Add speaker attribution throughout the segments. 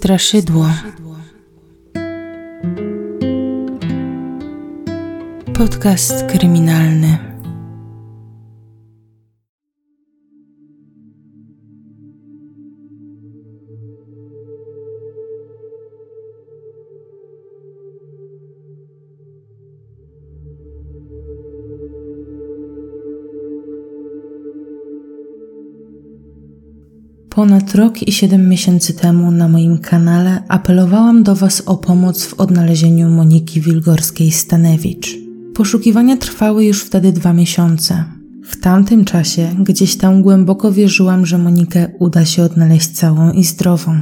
Speaker 1: Straszydło. Podcast kryminalny. Ponad rok i siedem miesięcy temu na moim kanale apelowałam do Was o pomoc w odnalezieniu Moniki Wilgorskiej-Stanewicz. Poszukiwania trwały już wtedy dwa miesiące. W tamtym czasie gdzieś tam głęboko wierzyłam, że Monikę uda się odnaleźć całą i zdrową.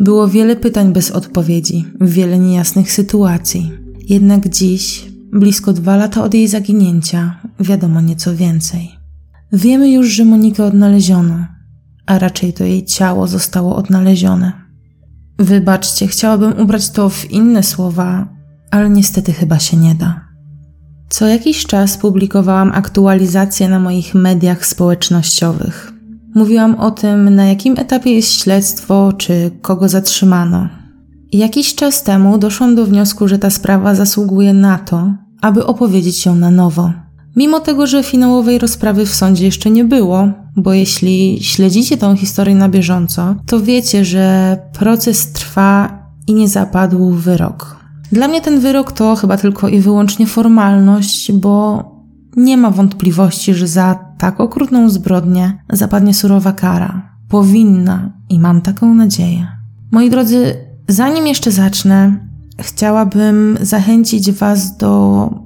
Speaker 1: Było wiele pytań bez odpowiedzi, wiele niejasnych sytuacji. Jednak dziś, blisko dwa lata od jej zaginięcia, wiadomo nieco więcej. Wiemy już, że Monikę odnaleziono, a raczej to jej ciało zostało odnalezione. Wybaczcie, chciałabym ubrać to w inne słowa, ale niestety chyba się nie da. Co jakiś czas publikowałam aktualizacje na moich mediach społecznościowych. Mówiłam o tym, na jakim etapie jest śledztwo, czy kogo zatrzymano. Jakiś czas temu doszłam do wniosku, że ta sprawa zasługuje na to, aby opowiedzieć ją na nowo. Mimo tego, że finałowej rozprawy w sądzie jeszcze nie było, bo jeśli śledzicie tą historię na bieżąco, to wiecie, że proces trwa i nie zapadł wyrok. Dla mnie ten wyrok to chyba tylko i wyłącznie formalność, bo nie ma wątpliwości, że za tak okrutną zbrodnię zapadnie surowa kara. Powinna i mam taką nadzieję. Moi drodzy, zanim jeszcze zacznę, chciałabym zachęcić Was do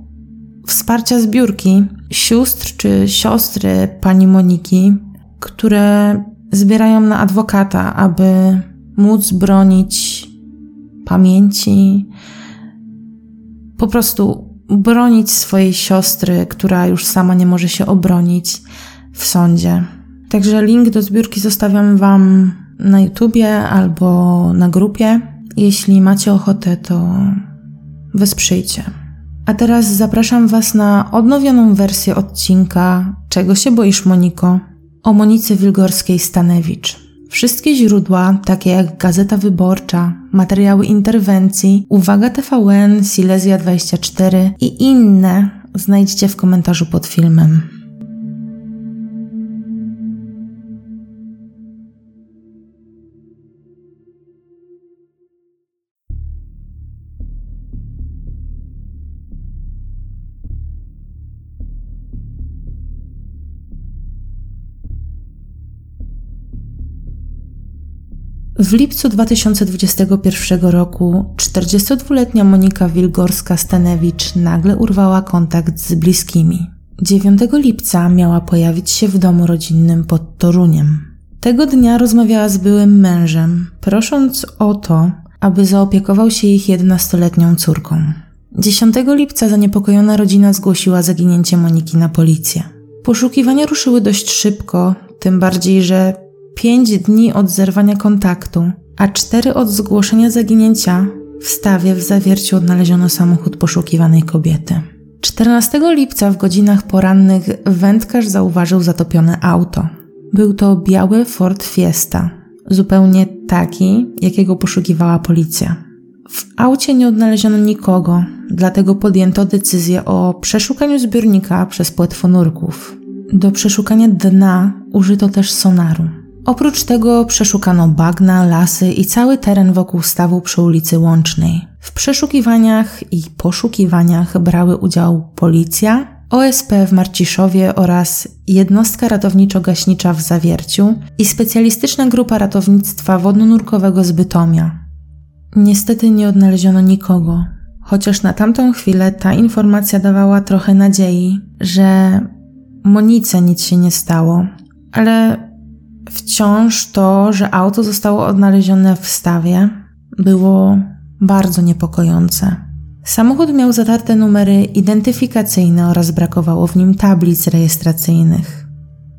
Speaker 1: wsparcia zbiórki sióstr czy siostry pani Moniki, które zbierają na adwokata, aby móc bronić pamięci, po prostu bronić swojej siostry, która już sama nie może się obronić w sądzie. Także link do zbiórki zostawiam Wam na YouTubie albo na grupie. Jeśli macie ochotę, to wesprzyjcie. A teraz zapraszam Was na odnowioną wersję odcinka Czego się boisz, Moniko? o Monicy Wilgorskiej-Stanewicz. Wszystkie źródła, takie jak Gazeta Wyborcza, materiały interwencji, Uwaga TVN, Silesia 24 i inne znajdziecie w komentarzu pod filmem. W lipcu 2021 roku 42-letnia Monika Wilgorska-Stanewicz nagle urwała kontakt z bliskimi. 9 lipca miała pojawić się w domu rodzinnym pod Toruniem. Tego dnia rozmawiała z byłym mężem, prosząc o to, aby zaopiekował się ich 11-letnią córką. 10 lipca zaniepokojona rodzina zgłosiła zaginięcie Moniki na policję. Poszukiwania ruszyły dość szybko, tym bardziej, że pięć dni od zerwania kontaktu, a cztery od zgłoszenia zaginięcia w stawie w zawierciu odnaleziono samochód poszukiwanej kobiety. 14 lipca w godzinach porannych wędkarz zauważył zatopione auto. Był to biały Ford Fiesta, zupełnie taki, jakiego poszukiwała policja. W aucie nie odnaleziono nikogo, dlatego podjęto decyzję o przeszukaniu zbiornika przez płetwonurków. Do przeszukania dna użyto też sonaru. Oprócz tego przeszukano bagna, lasy i cały teren wokół stawu przy ulicy Łącznej. W przeszukiwaniach i poszukiwaniach brały udział policja, OSP w Marciszowie oraz jednostka ratowniczo-gaśnicza w Zawierciu i specjalistyczna grupa ratownictwa wodno-nurkowego z Bytomia. Niestety nie odnaleziono nikogo, chociaż na tamtą chwilę ta informacja dawała trochę nadziei, że Monice nic się nie stało, ale Wciąż to, że auto zostało odnalezione w stawie, było bardzo niepokojące. Samochód miał zatarte numery identyfikacyjne oraz brakowało w nim tablic rejestracyjnych.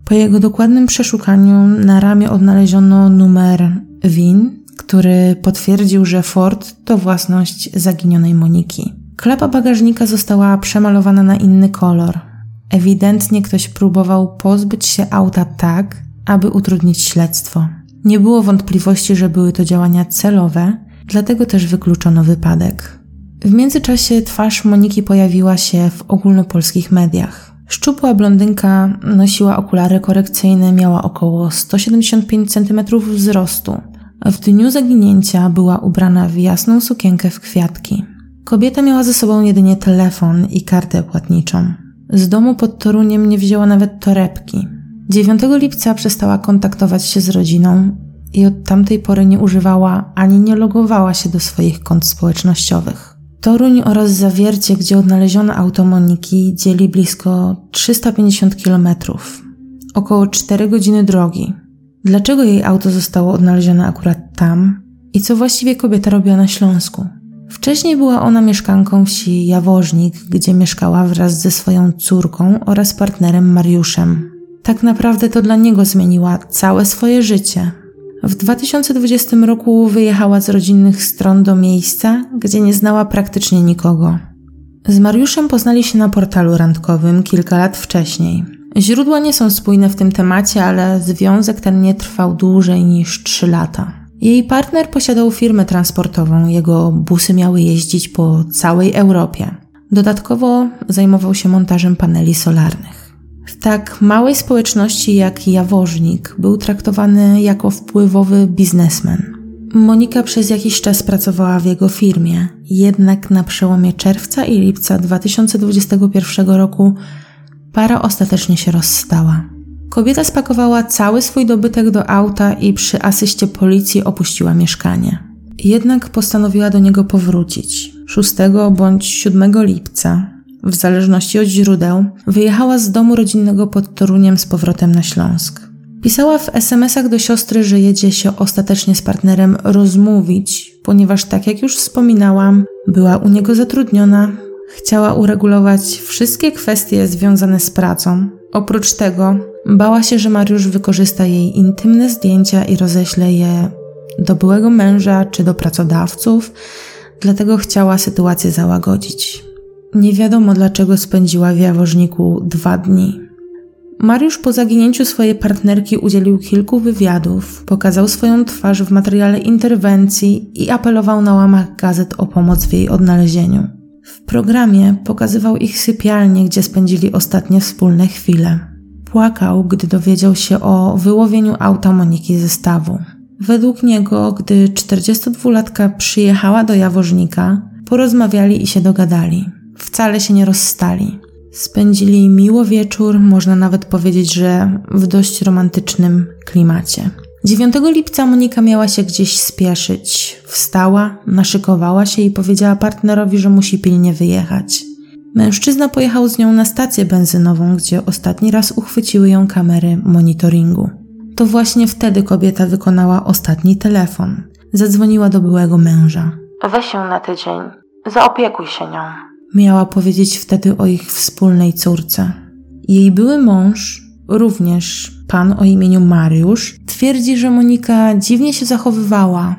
Speaker 1: Po jego dokładnym przeszukaniu na ramię odnaleziono numer WIN, który potwierdził, że Ford to własność zaginionej Moniki. Klapa bagażnika została przemalowana na inny kolor. Ewidentnie ktoś próbował pozbyć się auta tak, aby utrudnić śledztwo. Nie było wątpliwości, że były to działania celowe, dlatego też wykluczono wypadek. W międzyczasie twarz Moniki pojawiła się w ogólnopolskich mediach. Szczupła blondynka nosiła okulary korekcyjne, miała około 175 cm wzrostu. W dniu zaginięcia była ubrana w jasną sukienkę w kwiatki. Kobieta miała ze sobą jedynie telefon i kartę płatniczą. Z domu pod Toruniem nie wzięła nawet torebki. 9 lipca przestała kontaktować się z rodziną i od tamtej pory nie używała ani nie logowała się do swoich kont społecznościowych. Toruń oraz Zawiercie, gdzie odnaleziono auto Moniki, dzieli blisko 350 kilometrów. Około 4 godziny drogi. Dlaczego jej auto zostało odnalezione akurat tam i co właściwie kobieta robiła na Śląsku? Wcześniej była ona mieszkanką wsi Jawożnik, gdzie mieszkała wraz ze swoją córką oraz partnerem Mariuszem. Tak naprawdę to dla niego zmieniła całe swoje życie. W 2020 roku wyjechała z rodzinnych stron do miejsca, gdzie nie znała praktycznie nikogo. Z Mariuszem poznali się na portalu randkowym kilka lat wcześniej. Źródła nie są spójne w tym temacie, ale związek ten nie trwał dłużej niż 3 lata. Jej partner posiadał firmę transportową, jego busy miały jeździć po całej Europie. Dodatkowo zajmował się montażem paneli solarnych. W tak małej społeczności jak Jawożnik był traktowany jako wpływowy biznesmen. Monika przez jakiś czas pracowała w jego firmie, jednak na przełomie czerwca i lipca 2021 roku para ostatecznie się rozstała. Kobieta spakowała cały swój dobytek do auta i przy asyście policji opuściła mieszkanie. Jednak postanowiła do niego powrócić. 6 bądź 7 lipca, w zależności od źródeł, wyjechała z domu rodzinnego pod Toruniem z powrotem na Śląsk. Pisała w SMS-ach do siostry, że jedzie się ostatecznie z partnerem rozmówić, ponieważ, tak jak już wspominałam, była u niego zatrudniona, chciała uregulować wszystkie kwestie związane z pracą. Oprócz tego Bała się, że Mariusz wykorzysta jej intymne zdjęcia i roześle je do byłego męża czy do pracodawców, dlatego chciała sytuację załagodzić. Nie wiadomo dlaczego spędziła w Jawożniku dwa dni. Mariusz po zaginięciu swojej partnerki udzielił kilku wywiadów, pokazał swoją twarz w materiale interwencji i apelował na łamach gazet o pomoc w jej odnalezieniu. W programie pokazywał ich sypialnię, gdzie spędzili ostatnie wspólne chwile. Płakał, gdy dowiedział się o wyłowieniu auta Moniki ze stawu. Według niego, gdy 42-latka przyjechała do Jawożnika, porozmawiali i się dogadali. Wcale się nie rozstali. Spędzili miło wieczór, można nawet powiedzieć, że w dość romantycznym klimacie. 9 lipca Monika miała się gdzieś spieszyć. Wstała, naszykowała się i powiedziała partnerowi, że musi pilnie wyjechać. Mężczyzna pojechał z nią na stację benzynową, gdzie ostatni raz uchwyciły ją kamery monitoringu. To właśnie wtedy kobieta wykonała ostatni telefon. Zadzwoniła do byłego męża.
Speaker 2: Weź ją na tydzień. Zaopiekuj się nią.
Speaker 1: Miała powiedzieć wtedy o ich wspólnej córce. Jej były mąż, również pan o imieniu Mariusz, twierdzi, że Monika dziwnie się zachowywała,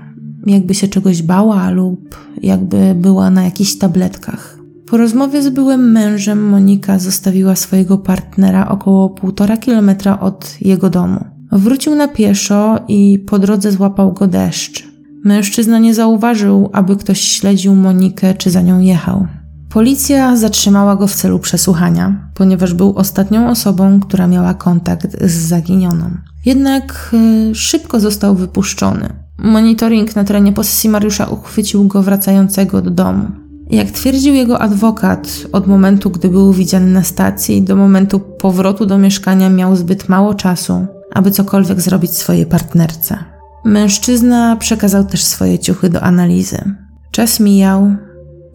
Speaker 1: jakby się czegoś bała lub jakby była na jakichś tabletkach. Po rozmowie z byłym mężem Monika zostawiła swojego partnera około półtora kilometra od jego domu. Wrócił na pieszo i po drodze złapał go deszcz. Mężczyzna nie zauważył, aby ktoś śledził Monikę czy za nią jechał. Policja zatrzymała go w celu przesłuchania, ponieważ był ostatnią osobą, która miała kontakt z zaginioną. Jednak y, szybko został wypuszczony. Monitoring na terenie posesji Mariusza uchwycił go wracającego do domu. Jak twierdził jego adwokat, od momentu, gdy był widziany na stacji, do momentu powrotu do mieszkania miał zbyt mało czasu, aby cokolwiek zrobić swojej partnerce. Mężczyzna przekazał też swoje ciuchy do analizy. Czas mijał,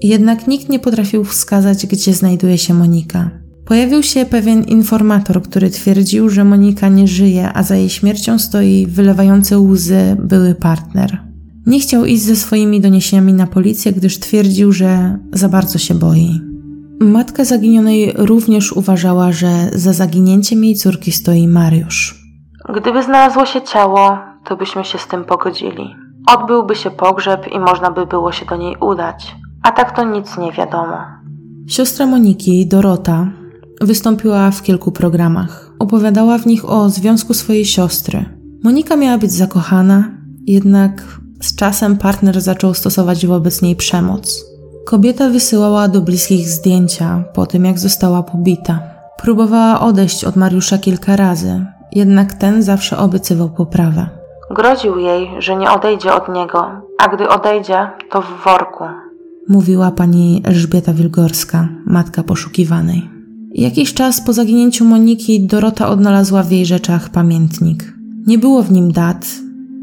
Speaker 1: jednak nikt nie potrafił wskazać, gdzie znajduje się Monika. Pojawił się pewien informator, który twierdził, że Monika nie żyje, a za jej śmiercią stoi wylewający łzy były partner. Nie chciał iść ze swoimi doniesieniami na policję, gdyż twierdził, że za bardzo się boi. Matka zaginionej również uważała, że za zaginięciem jej córki stoi Mariusz.
Speaker 2: Gdyby znalazło się ciało, to byśmy się z tym pogodzili. Odbyłby się pogrzeb i można by było się do niej udać. A tak to nic nie wiadomo.
Speaker 1: Siostra Moniki, Dorota, wystąpiła w kilku programach. Opowiadała w nich o związku swojej siostry. Monika miała być zakochana, jednak z czasem partner zaczął stosować wobec niej przemoc. Kobieta wysyłała do bliskich zdjęcia po tym, jak została pobita. Próbowała odejść od Mariusza kilka razy, jednak ten zawsze obiecywał poprawę.
Speaker 2: Groził jej, że nie odejdzie od niego, a gdy odejdzie, to w worku.
Speaker 1: Mówiła pani Elżbieta Wilgorska, matka poszukiwanej. Jakiś czas po zaginięciu Moniki Dorota odnalazła w jej rzeczach pamiętnik. Nie było w nim dat.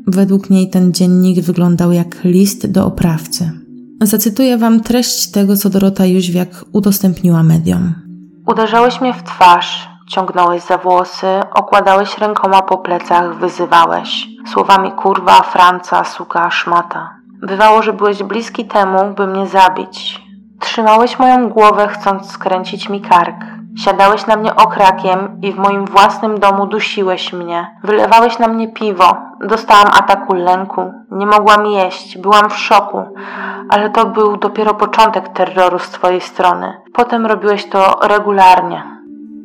Speaker 1: Według niej ten dziennik wyglądał jak list do oprawcy. Zacytuję wam treść tego, co Dorota Jóźwiak udostępniła mediom.
Speaker 2: Uderzałeś mnie w twarz, ciągnąłeś za włosy, okładałeś rękoma po plecach, wyzywałeś. Słowami kurwa, franca, suka, szmata. Bywało, że byłeś bliski temu, by mnie zabić. Trzymałeś moją głowę, chcąc skręcić mi kark. Siadałeś na mnie okrakiem i w moim własnym domu dusiłeś mnie. Wylewałeś na mnie piwo. Dostałam ataku lęku. Nie mogłam jeść. Byłam w szoku. Ale to był dopiero początek terroru z twojej strony. Potem robiłeś to regularnie.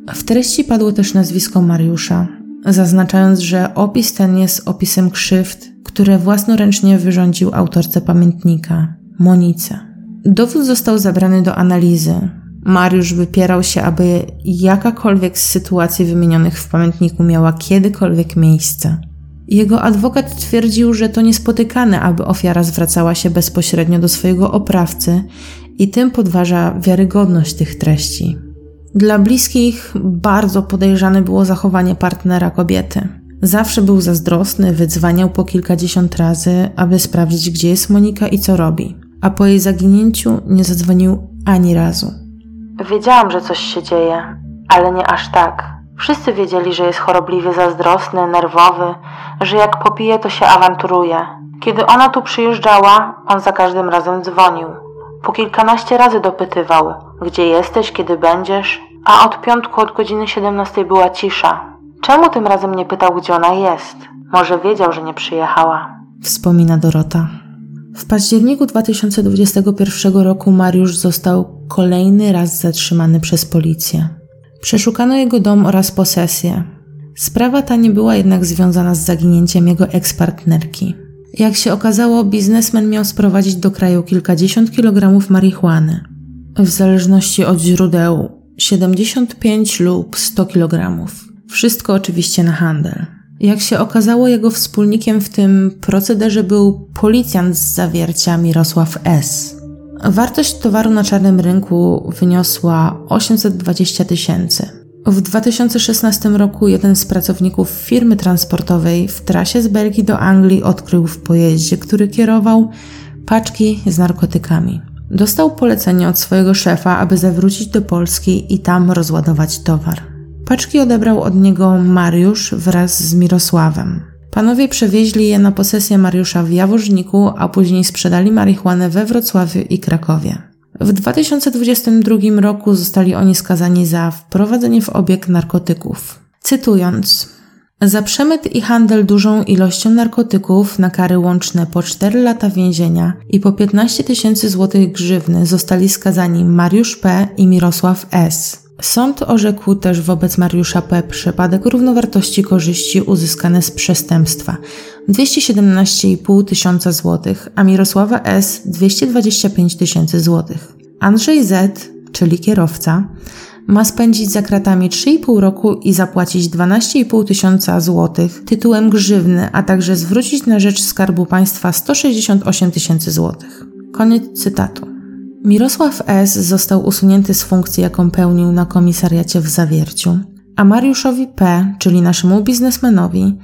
Speaker 1: W treści padło też nazwisko Mariusza, zaznaczając, że opis ten jest opisem krzywd, które własnoręcznie wyrządził autorce pamiętnika, Monice. Dowód został zabrany do analizy. Mariusz wypierał się, aby jakakolwiek z sytuacji wymienionych w pamiętniku miała kiedykolwiek miejsce. Jego adwokat twierdził, że to niespotykane, aby ofiara zwracała się bezpośrednio do swojego oprawcy i tym podważa wiarygodność tych treści. Dla bliskich bardzo podejrzane było zachowanie partnera kobiety. Zawsze był zazdrosny, wydzwaniał po kilkadziesiąt razy, aby sprawdzić, gdzie jest Monika i co robi. A po jej zaginięciu nie zadzwonił ani razu.
Speaker 2: Wiedziałam, że coś się dzieje, ale nie aż tak. Wszyscy wiedzieli, że jest chorobliwie zazdrosny, nerwowy, że jak popije, to się awanturuje. Kiedy ona tu przyjeżdżała, on za każdym razem dzwonił. Po kilkanaście razy dopytywał, gdzie jesteś, kiedy będziesz, a od piątku od godziny 17 była cisza. Czemu tym razem nie pytał, gdzie ona jest? Może wiedział, że nie przyjechała.
Speaker 1: Wspomina Dorota. W październiku 2021 roku Mariusz został kolejny raz zatrzymany przez policję. Przeszukano jego dom oraz posesję. Sprawa ta nie była jednak związana z zaginięciem jego ekspartnerki. Jak się okazało, biznesmen miał sprowadzić do kraju kilkadziesiąt kilogramów marihuany. W zależności od źródeł 75 lub 100 kilogramów. Wszystko oczywiście na handel. Jak się okazało, jego wspólnikiem w tym procederze był policjant z zawiercia Mirosław S. Wartość towaru na czarnym rynku wyniosła 820 tysięcy. W 2016 roku jeden z pracowników firmy transportowej w trasie z Belgii do Anglii odkrył w pojeździe, który kierował, paczki z narkotykami. Dostał polecenie od swojego szefa, aby zawrócić do Polski i tam rozładować towar. Paczki odebrał od niego Mariusz wraz z Mirosławem. Panowie przewieźli je na posesję Mariusza w Jaworzniku, a później sprzedali marihuanę we Wrocławiu i Krakowie. W 2022 roku zostali oni skazani za wprowadzenie w obieg narkotyków. Cytując, za przemyt i handel dużą ilością narkotyków na kary łączne po 4 lata więzienia i po 15 tysięcy złotych grzywny zostali skazani Mariusz P. i Mirosław S. Sąd orzekł też wobec Mariusza P. przypadek równowartości korzyści uzyskane z przestępstwa 217,5 tysiąca złotych, a Mirosława S. 225 tysięcy złotych. Andrzej Z., czyli kierowca, ma spędzić za kratami 3,5 roku i zapłacić 12,5 tysiąca złotych tytułem grzywny, a także zwrócić na rzecz Skarbu Państwa 168 tysięcy złotych. Koniec cytatu. Mirosław S. został usunięty z funkcji, jaką pełnił na komisariacie w Zawierciu, a Mariuszowi P., czyli naszemu biznesmenowi,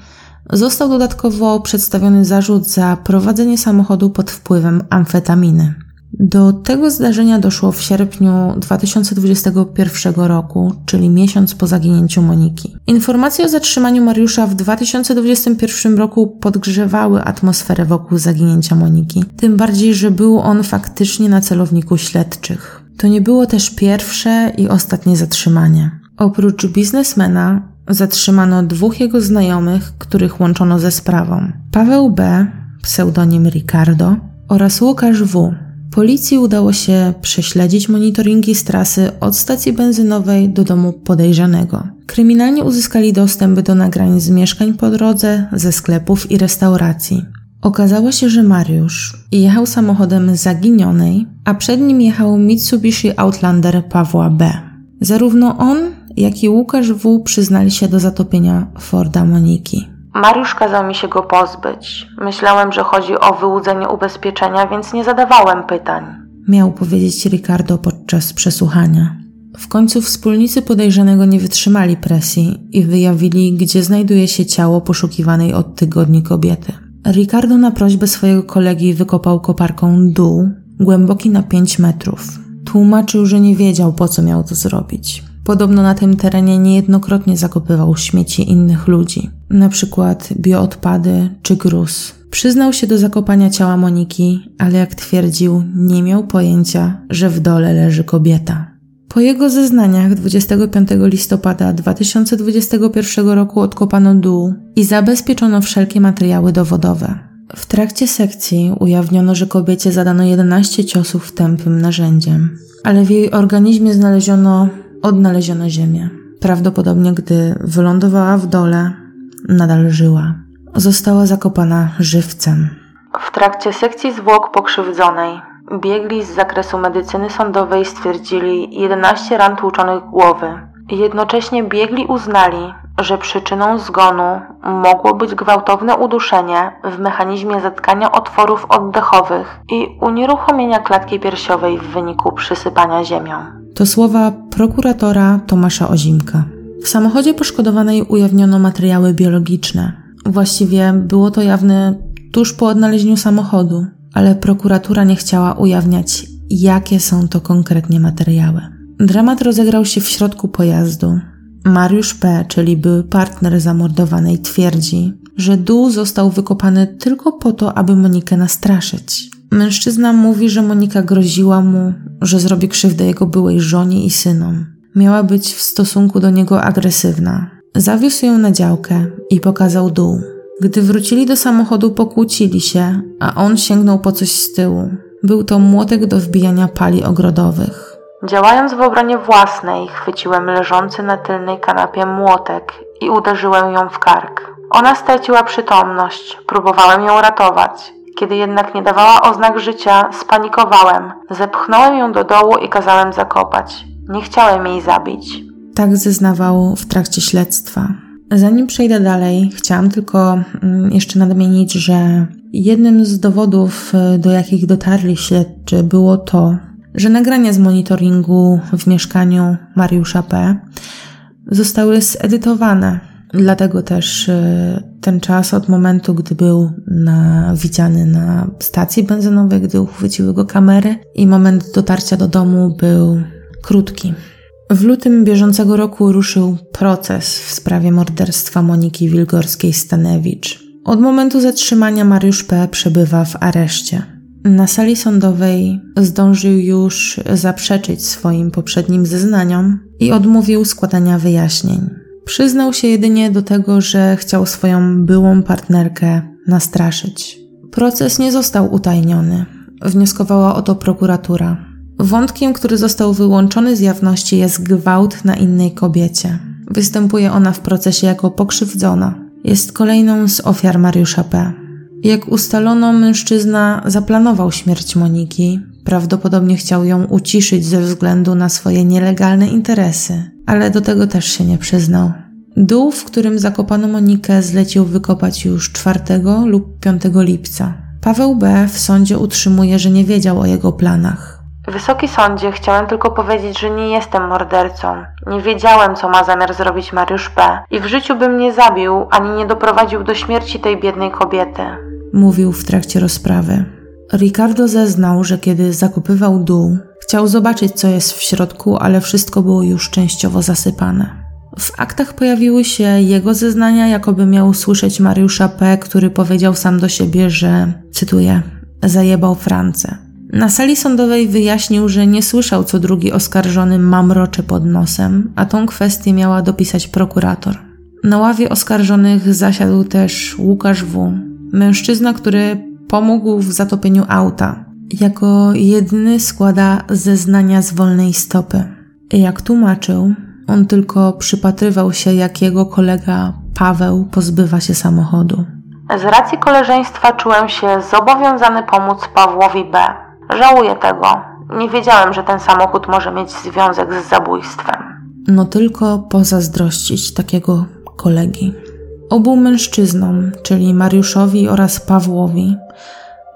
Speaker 1: został dodatkowo przedstawiony zarzut za prowadzenie samochodu pod wpływem amfetaminy. Do tego zdarzenia doszło w sierpniu 2021 roku, czyli miesiąc po zaginięciu Moniki. Informacje o zatrzymaniu Mariusza w 2021 roku podgrzewały atmosferę wokół zaginięcia Moniki, tym bardziej, że był on faktycznie na celowniku śledczych. To nie było też pierwsze i ostatnie zatrzymanie. Oprócz biznesmena zatrzymano dwóch jego znajomych, których łączono ze sprawą. Paweł B., pseudonim Ricardo, oraz Łukasz W., Policji udało się prześledzić monitoringi z trasy od stacji benzynowej do domu podejrzanego. Kryminalni uzyskali dostęp do nagrań z mieszkań po drodze, ze sklepów i restauracji. Okazało się, że Mariusz jechał samochodem zaginionej, a przed nim jechał Mitsubishi Outlander Pawła B. Zarówno on, jak i Łukasz W. przyznali się do zatopienia Forda Moniki.
Speaker 2: Mariusz kazał mi się go pozbyć. Myślałem, że chodzi o wyłudzenie ubezpieczenia, więc nie zadawałem pytań.
Speaker 1: Miał powiedzieć Ricardo podczas przesłuchania. W końcu wspólnicy podejrzanego nie wytrzymali presji i wyjawili, gdzie znajduje się ciało poszukiwanej od tygodni kobiety. Ricardo na prośbę swojego kolegi wykopał koparką dół, głęboki na 5 metrów. Tłumaczył, że nie wiedział po co miał to zrobić. Podobno na tym terenie niejednokrotnie zakopywał śmieci innych ludzi, na przykład bioodpady czy gruz. Przyznał się do zakopania ciała Moniki, ale jak twierdził, nie miał pojęcia, że w dole leży kobieta. Po jego zeznaniach 25 listopada 2021 roku odkopano dół i zabezpieczono wszelkie materiały dowodowe. W trakcie sekcji ujawniono, że kobiecie zadano 11 ciosów tępym narzędziem, ale w jej organizmie znaleziono odnaleziono ziemię. Prawdopodobnie gdy wylądowała w dole, nadal żyła. Została zakopana żywcem.
Speaker 2: W trakcie sekcji zwłok pokrzywdzonej biegli z zakresu medycyny sądowej stwierdzili 11 ran tłuczonych głowy. Jednocześnie biegli uznali, że przyczyną zgonu mogło być gwałtowne uduszenie w mechanizmie zatkania otworów oddechowych i unieruchomienia klatki piersiowej w wyniku przysypania ziemią.
Speaker 1: To słowa prokuratora Tomasza Ozimka. W samochodzie poszkodowanej ujawniono materiały biologiczne. Właściwie było to jawne tuż po odnalezieniu samochodu, ale prokuratura nie chciała ujawniać, jakie są to konkretnie materiały. Dramat rozegrał się w środku pojazdu. Mariusz P., czyli były partner zamordowanej, twierdzi, że dół został wykopany tylko po to, aby Monikę nastraszyć. Mężczyzna mówi, że Monika groziła mu, że zrobi krzywdę jego byłej żonie i synom. Miała być w stosunku do niego agresywna. Zawiózł ją na działkę i pokazał dół. Gdy wrócili do samochodu, pokłócili się, a on sięgnął po coś z tyłu. Był to młotek do wbijania pali ogrodowych.
Speaker 2: Działając w obronie własnej, chwyciłem leżący na tylnej kanapie młotek i uderzyłem ją w kark. Ona straciła przytomność, próbowałem ją ratować. Kiedy jednak nie dawała oznak życia, spanikowałem. Zepchnąłem ją do dołu i kazałem zakopać. Nie chciałem jej zabić.
Speaker 1: Tak zeznawał w trakcie śledztwa. Zanim przejdę dalej, chciałam tylko mm, jeszcze nadmienić, że jednym z dowodów, e, do jakich dotarli śledczy, było to, że nagrania z monitoringu w mieszkaniu Mariusza P. zostały zedytowane. Dlatego też e, ten czas od momentu, gdy był na, widziany na stacji benzynowej, gdy uchwyciły go kamery, i moment dotarcia do domu był krótki. W lutym bieżącego roku ruszył proces w sprawie morderstwa Moniki Wilgorskiej-Stanewicz. Od momentu zatrzymania Mariusz P. przebywa w areszcie. Na sali sądowej zdążył już zaprzeczyć swoim poprzednim zeznaniom i odmówił składania wyjaśnień. Przyznał się jedynie do tego, że chciał swoją byłą partnerkę nastraszyć. Proces nie został utajniony. Wnioskowała o to prokuratura. Wątkiem, który został wyłączony z jawności, jest gwałt na innej kobiecie. Występuje ona w procesie jako pokrzywdzona. Jest kolejną z ofiar Mariusza P. Jak ustalono, mężczyzna zaplanował śmierć Moniki. Prawdopodobnie chciał ją uciszyć ze względu na swoje nielegalne interesy, ale do tego też się nie przyznał. Dół, w którym zakopano Monikę, zlecił wykopać już 4 lub 5 lipca. Paweł B. w sądzie utrzymuje, że nie wiedział o jego planach.
Speaker 2: Wysoki sądzie, chciałem tylko powiedzieć, że nie jestem mordercą. Nie wiedziałem, co ma zamiar zrobić Mariusz P. i w życiu bym nie zabił ani nie doprowadził do śmierci tej biednej kobiety.
Speaker 1: Mówił w trakcie rozprawy. Ricardo zeznał, że kiedy zakopywał dół, chciał zobaczyć, co jest w środku, ale wszystko było już częściowo zasypane. W aktach pojawiły się jego zeznania, jakoby miał słyszeć Mariusza P., który powiedział sam do siebie, że, cytuję, zajebał Francę. Na sali sądowej wyjaśnił, że nie słyszał, co drugi oskarżony mamrocze pod nosem, a tą kwestię miała dopisać prokurator. Na ławie oskarżonych zasiadł też Łukasz W., mężczyzna, który pomógł w zatopieniu auta. jako jedyny składa zeznania z wolnej stopy. Jak tłumaczył, on tylko przypatrywał się, jak jego kolega Paweł pozbywa się samochodu.
Speaker 2: Z racji koleżeństwa czułem się zobowiązany pomóc Pawłowi B. Żałuję tego. Nie wiedziałem, że ten samochód może mieć związek z zabójstwem.
Speaker 1: No tylko pozazdrościć takiego kolegi. Obu mężczyznom, czyli Mariuszowi oraz Pawłowi,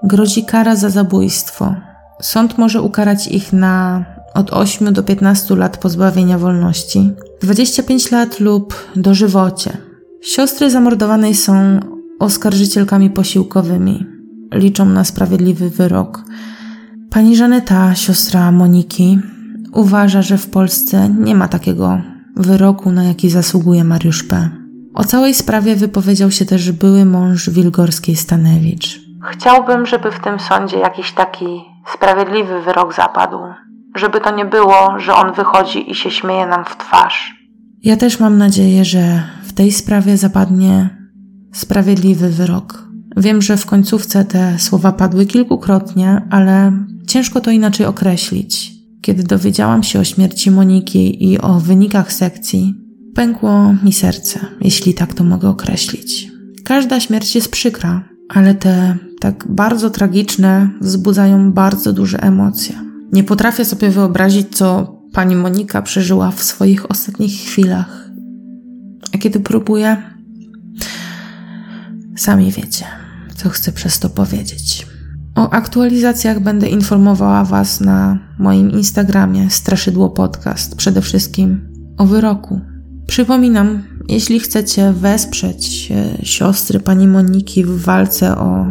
Speaker 1: grozi kara za zabójstwo. Sąd może ukarać ich na od 8 do 15 lat pozbawienia wolności, 25 lat lub dożywocie. Siostry zamordowanej są oskarżycielkami posiłkowymi. Liczą na sprawiedliwy wyrok. Pani Żaneta, siostra Moniki, uważa, że w Polsce nie ma takiego wyroku, na jaki zasługuje Mariusz P. O całej sprawie wypowiedział się też były mąż Wilgorskiej Stanewicz.
Speaker 2: Chciałbym, żeby w tym sądzie jakiś taki sprawiedliwy wyrok zapadł. Żeby to nie było, że on wychodzi i się śmieje nam w twarz.
Speaker 1: Ja też mam nadzieję, że w tej sprawie zapadnie sprawiedliwy wyrok. Wiem, że w końcówce te słowa padły kilkukrotnie, ale ciężko to inaczej określić. Kiedy dowiedziałam się o śmierci Moniki i o wynikach sekcji, pękło mi serce, jeśli tak to mogę określić. Każda śmierć jest przykra, ale te tak bardzo tragiczne wzbudzają bardzo duże emocje. Nie potrafię sobie wyobrazić, co pani Monika przeżyła w swoich ostatnich chwilach. A kiedy próbuję, sami wiecie, co chcę przez to powiedzieć. O aktualizacjach będę informowała Was na moim Instagramie Straszydło Podcast, przede wszystkim o wyroku. Przypominam, jeśli chcecie wesprzeć e, siostry pani Moniki w walce o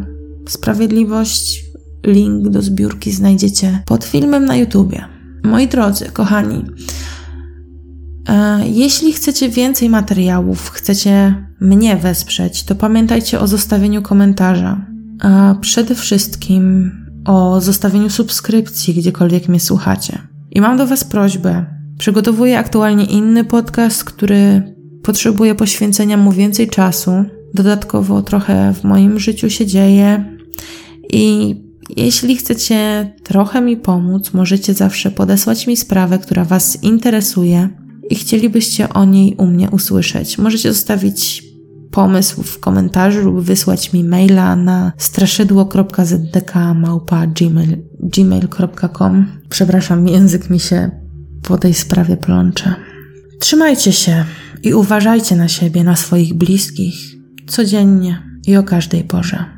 Speaker 1: sprawiedliwość, link do zbiórki znajdziecie pod filmem na YouTubie. Moi drodzy, kochani, e, jeśli chcecie więcej materiałów, chcecie mnie wesprzeć, to pamiętajcie o zostawieniu komentarza, a przede wszystkim o zostawieniu subskrypcji, gdziekolwiek mnie słuchacie. I mam do Was prośbę. Przygotowuję aktualnie inny podcast, który potrzebuje poświęcenia mu więcej czasu. Dodatkowo trochę w moim życiu się dzieje i jeśli chcecie trochę mi pomóc, możecie zawsze podesłać mi sprawę, która Was interesuje i chcielibyście o niej u mnie usłyszeć. Możecie zostawić pomysł w komentarzu lub wysłać mi maila na straszydło.zdk.gmail.com Przepraszam, język mi się po tej sprawie plącze. Trzymajcie się i uważajcie na siebie, na swoich bliskich, codziennie i o każdej porze.